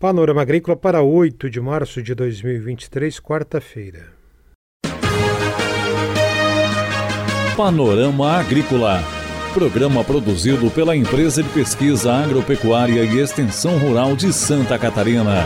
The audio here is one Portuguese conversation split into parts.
Panorama Agrícola para 8 de março de 2023, quarta-feira. Panorama Agrícola. Programa produzido pela Empresa de Pesquisa Agropecuária e Extensão Rural de Santa Catarina.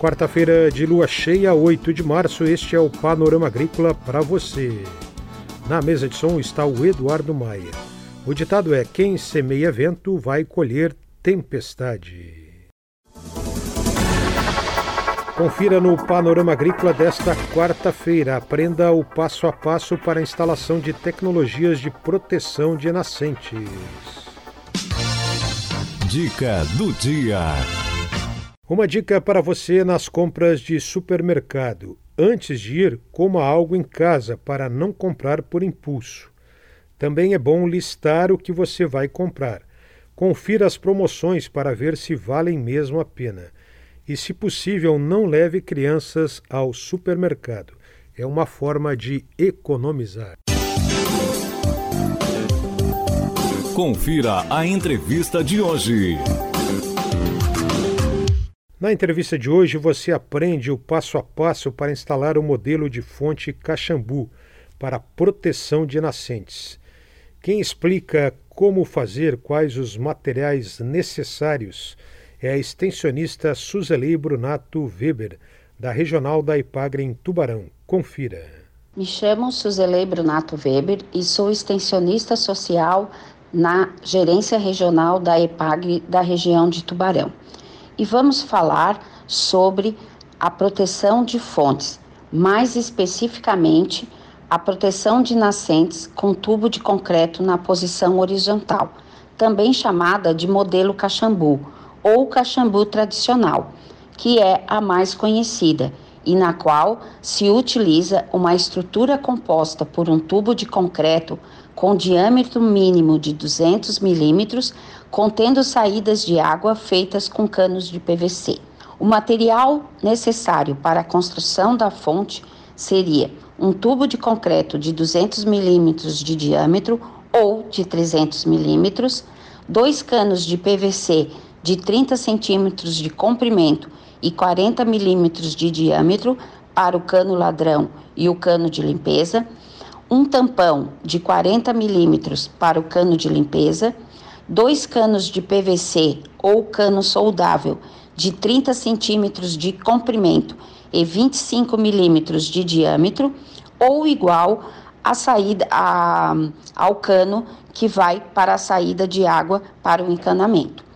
Quarta-feira de lua cheia, 8 de março, este é o Panorama Agrícola para você. Na mesa de som está o Eduardo Maia. O ditado é: quem semeia vento vai colher tempestade. Confira no Panorama Agrícola desta quarta-feira. Aprenda o passo a passo para a instalação de tecnologias de proteção de nascentes. Dica do dia. Uma dica para você nas compras de supermercado. Antes de ir, coma algo em casa para não comprar por impulso. Também é bom listar o que você vai comprar. Confira as promoções para ver se valem mesmo a pena e, se possível, não leve crianças ao supermercado. É uma forma de economizar. Confira a entrevista de hoje. Na entrevista de hoje, você aprende o passo a passo para instalar o modelo de fonte Caxambu para proteção de nascentes. Quem explica como fazer, quais os materiais necessários é a extensionista Suzeli Brunato Weber, da Regional da Ipagre em Tubarão. Confira. Me chamo Suzeli Brunato Weber e sou extensionista social na Gerência Regional da EPAGRE da região de Tubarão. E vamos falar sobre a proteção de fontes, mais especificamente a proteção de nascentes com tubo de concreto na posição horizontal, também chamada de modelo Caxambu ou cachambu tradicional, que é a mais conhecida e na qual se utiliza uma estrutura composta por um tubo de concreto com diâmetro mínimo de 200 milímetros, contendo saídas de água feitas com canos de PVC. O material necessário para a construção da fonte seria um tubo de concreto de 200 milímetros de diâmetro ou de 300 milímetros, dois canos de PVC de 30 centímetros de comprimento e 40 milímetros de diâmetro para o cano ladrão e o cano de limpeza, um tampão de 40 milímetros para o cano de limpeza, dois canos de PVC ou cano soldável de 30 centímetros de comprimento e 25 milímetros de diâmetro, ou igual a saída a, ao cano que vai para a saída de água para o encanamento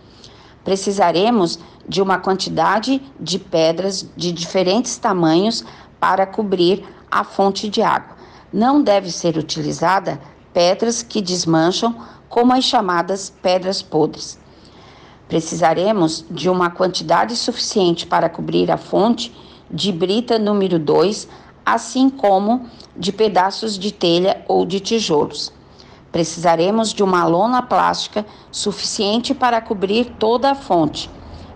precisaremos de uma quantidade de pedras de diferentes tamanhos para cobrir a fonte de água. Não deve ser utilizada pedras que desmancham, como as chamadas pedras podres. Precisaremos de uma quantidade suficiente para cobrir a fonte de brita número 2, assim como de pedaços de telha ou de tijolos. Precisaremos de uma lona plástica suficiente para cobrir toda a fonte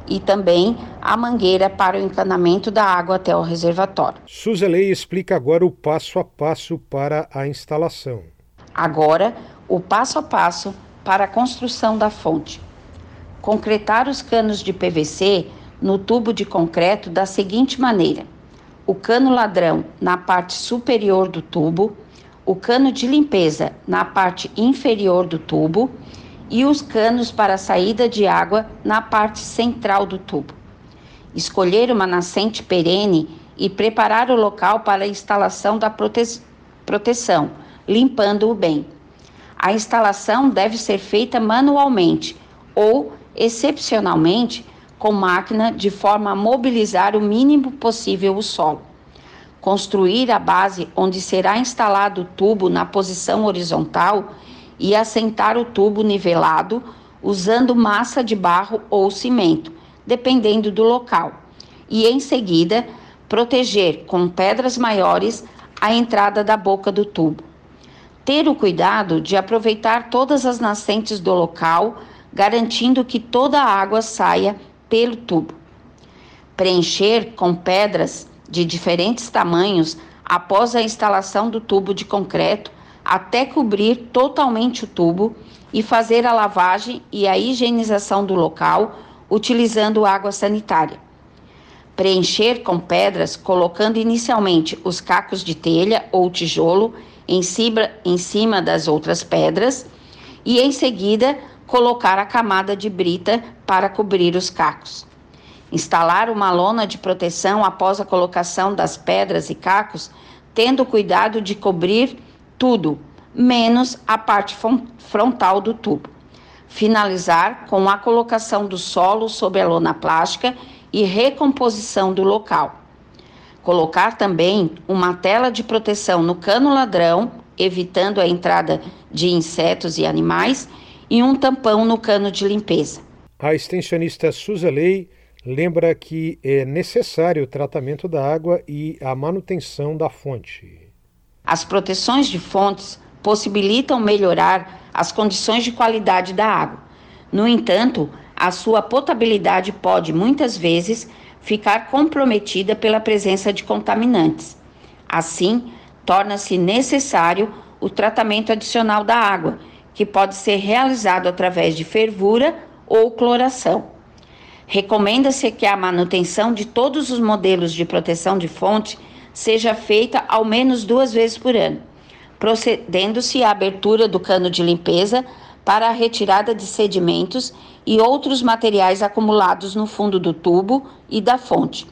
e também a mangueira para o encanamento da água até o reservatório. Suzelei explica agora o passo a passo para a instalação. Agora, o passo a passo para a construção da fonte. Concretar os canos de PVC no tubo de concreto da seguinte maneira: o cano ladrão na parte superior do tubo, o cano de limpeza na parte inferior do tubo e os canos para saída de água na parte central do tubo. Escolher uma nascente perene e preparar o local para a instalação da prote proteção, limpando-o bem. A instalação deve ser feita manualmente ou, excepcionalmente, com máquina de forma a mobilizar o mínimo possível o solo construir a base onde será instalado o tubo na posição horizontal e assentar o tubo nivelado usando massa de barro ou cimento, dependendo do local. E em seguida, proteger com pedras maiores a entrada da boca do tubo. Ter o cuidado de aproveitar todas as nascentes do local, garantindo que toda a água saia pelo tubo. Preencher com pedras de diferentes tamanhos após a instalação do tubo de concreto até cobrir totalmente o tubo e fazer a lavagem e a higienização do local utilizando água sanitária. Preencher com pedras, colocando inicialmente os cacos de telha ou tijolo em cima, em cima das outras pedras e em seguida colocar a camada de brita para cobrir os cacos. Instalar uma lona de proteção após a colocação das pedras e cacos, tendo cuidado de cobrir tudo, menos a parte frontal do tubo. Finalizar com a colocação do solo sobre a lona plástica e recomposição do local. Colocar também uma tela de proteção no cano ladrão, evitando a entrada de insetos e animais, e um tampão no cano de limpeza. A extensionista Suzalei lembra que é necessário o tratamento da água e a manutenção da fonte. As proteções de fontes possibilitam melhorar as condições de qualidade da água. No entanto, a sua potabilidade pode muitas vezes ficar comprometida pela presença de contaminantes. Assim, torna-se necessário o tratamento adicional da água, que pode ser realizado através de fervura ou cloração. Recomenda-se que a manutenção de todos os modelos de proteção de fonte seja feita ao menos duas vezes por ano, procedendo-se à abertura do cano de limpeza para a retirada de sedimentos e outros materiais acumulados no fundo do tubo e da fonte.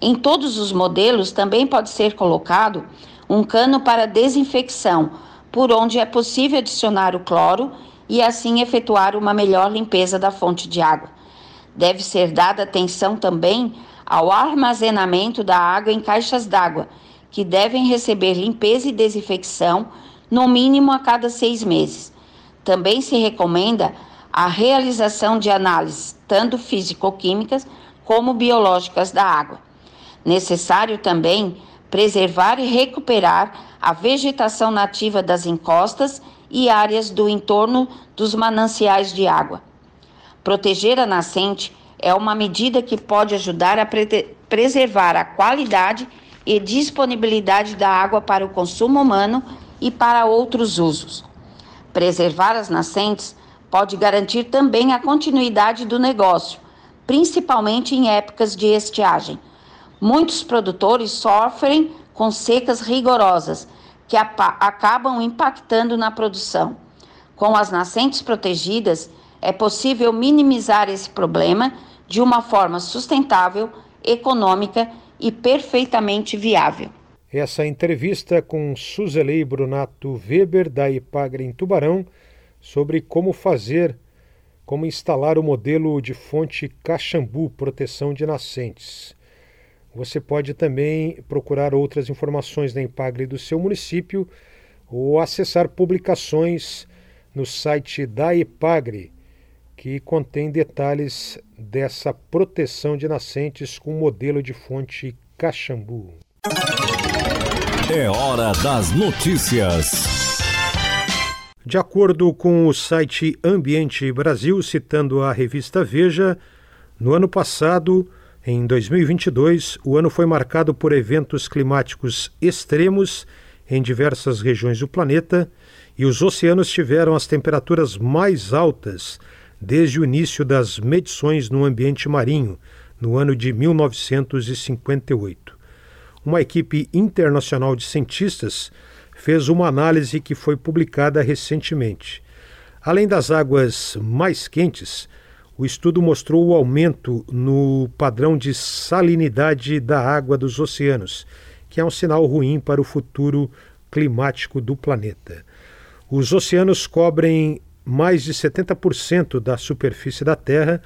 Em todos os modelos também pode ser colocado um cano para desinfecção, por onde é possível adicionar o cloro e assim efetuar uma melhor limpeza da fonte de água. Deve ser dada atenção também ao armazenamento da água em caixas d'água, que devem receber limpeza e desinfecção no mínimo a cada seis meses. Também se recomenda a realização de análises, tanto físico-químicas como biológicas da água. Necessário também preservar e recuperar a vegetação nativa das encostas e áreas do entorno dos mananciais de água. Proteger a nascente é uma medida que pode ajudar a pre preservar a qualidade e disponibilidade da água para o consumo humano e para outros usos. Preservar as nascentes pode garantir também a continuidade do negócio, principalmente em épocas de estiagem. Muitos produtores sofrem com secas rigorosas que acabam impactando na produção. Com as nascentes protegidas, é possível minimizar esse problema de uma forma sustentável, econômica e perfeitamente viável. Essa entrevista com Suzeli Brunato Weber, da Ipagre em Tubarão, sobre como fazer, como instalar o modelo de fonte Caxambu proteção de nascentes. Você pode também procurar outras informações da Impagre do seu município ou acessar publicações no site da Ipagre, que contém detalhes dessa proteção de nascentes com modelo de fonte Caxambu. É hora das notícias. De acordo com o site Ambiente Brasil, citando a revista Veja, no ano passado, em 2022, o ano foi marcado por eventos climáticos extremos em diversas regiões do planeta e os oceanos tiveram as temperaturas mais altas desde o início das medições no ambiente marinho, no ano de 1958. Uma equipe internacional de cientistas fez uma análise que foi publicada recentemente. Além das águas mais quentes, o estudo mostrou o aumento no padrão de salinidade da água dos oceanos, que é um sinal ruim para o futuro climático do planeta. Os oceanos cobrem mais de 70% da superfície da Terra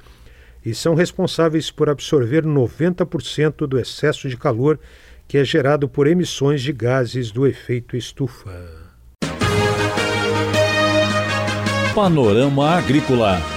e são responsáveis por absorver 90% do excesso de calor que é gerado por emissões de gases do efeito estufa. Panorama Agrícola.